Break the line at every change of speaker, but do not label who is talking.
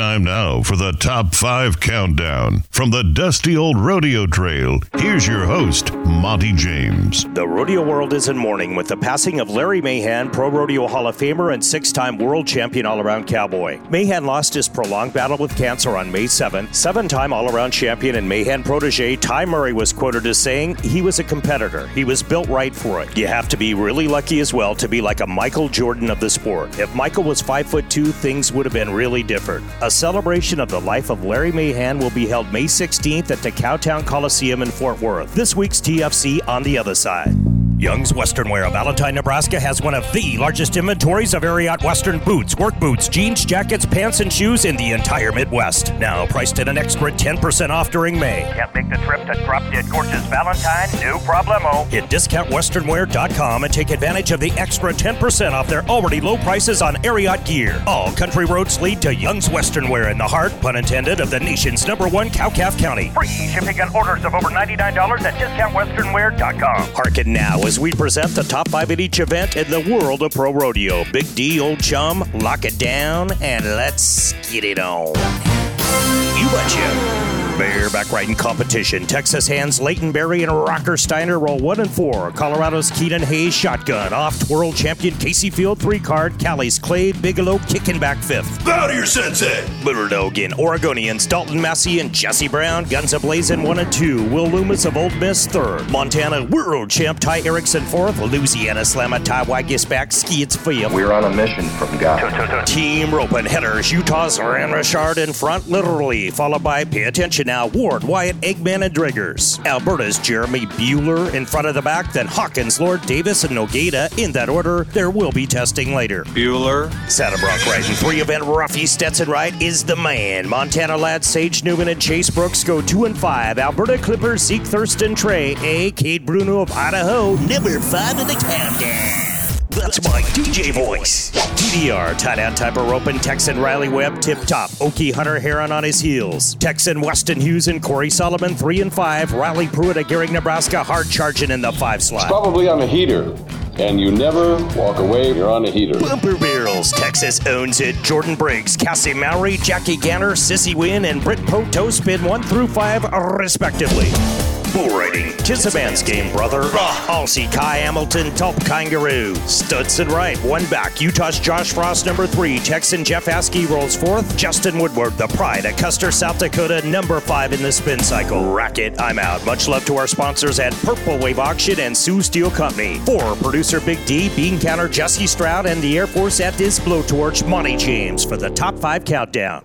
Time now for the top five countdown. From the dusty old rodeo trail, here's your host, Monte James.
The rodeo world is in mourning with the passing of Larry Mahan, Pro Rodeo Hall of Famer and six time world champion all around cowboy. Mahan lost his prolonged battle with cancer on May 7. Seven time all around champion and Mahan protege Ty Murray was quoted as saying, He was a competitor. He was built right for it. You have to be really lucky as well to be like a Michael Jordan of the sport. If Michael was five foot two, things would have been really different. A celebration of the life of Larry Mahan will be held May 16th at the Cowtown Coliseum in Fort Worth. This week's TFC on the other side. Young's Western Wear of Valentine, Nebraska has one of the largest inventories of Ariat Western boots, work boots, jeans, jackets, pants, and shoes in the entire Midwest. Now priced at an extra 10% off during May.
Can't make the trip to Drop Dead Gorgeous Valentine? No problemo.
Hit discountwesternwear.com and take advantage of the extra 10% off their already low prices on Ariat gear. All country roads lead to Young's Western Wear in the heart, pun intended, of the nation's number one Cowcalf County.
Free shipping on orders of over $99 at discountwesternwear.com.
Harken now as we present the top five at each event in the world of pro rodeo. Big D, old chum, lock it down, and let's get it on. You betcha. Bareback riding competition. Texas hands Leighton Berry and Rocker Steiner roll one and four. Colorado's Keenan Hayes shotgun. Off to world champion Kaycee Feild three card. Cali's Clay Bigelow kicking back fifth.
Bow to your sensei.
Bulldogin, Oregonians Dalton Massey and Jesse Brown. Guns ablazing one and two. Will Lummus of Old Miss third. Montana world champ Ty Erickson fourth. Louisiana Slammer Ty Waguespack. Skids fifth.
We're on a mission from God.
Team roping headers. Utah's Rhen Richard in front, literally, followed by pay attention now. Ward, Wyatt, Eggman, and Driggers. Alberta's Jeremy Buhler in front of the back, then Hawkins, Lord Davis, and Nogata in that order. There will be testing later.
Bueller.
Satterbrock right and three event Ruffy Stetson Wright is the man. Montana lads Sage Newman and Chase Brooks go two and five. Alberta Clippers Zeke Thurston Trey, A. Kate Bruno of Idaho, number five in the countdown. That's my DJ voice. TDR, tight end type of roping, Texan Riley Webb, tip top. Okie Hunter Herrin on his heels. Texan Weston Hughes and Corey Solomon, three and five. Riley Pruitt of Gering, Nebraska, hard charging in the five slot.
Probably on a heater, and you never walk away. You're on a heater.
Bumper Barrels, Texas owns it. Jordan Briggs, Cassie Mowry, Jackie Ganter, Sissy Winn, and Britt Poto spin one through five, respectively. Bull riding, tis a man's game, brother. Ah. I'll see Ky Hamilton, top kangaroo. Stetson Wright, one back. Utah's Josh Frost, number three. Texan Jeff Askey rolls fourth. Justin Woodward, the pride of Custer, South Dakota, number five in the spin cycle. Racket, I'm out. Much love to our sponsors at Purple Wave Auction and Sioux Steel Company. For producer Big D, Bean Counter Jesse Stroud, and the Air Force at this blowtorch, Monte James for the top five countdown.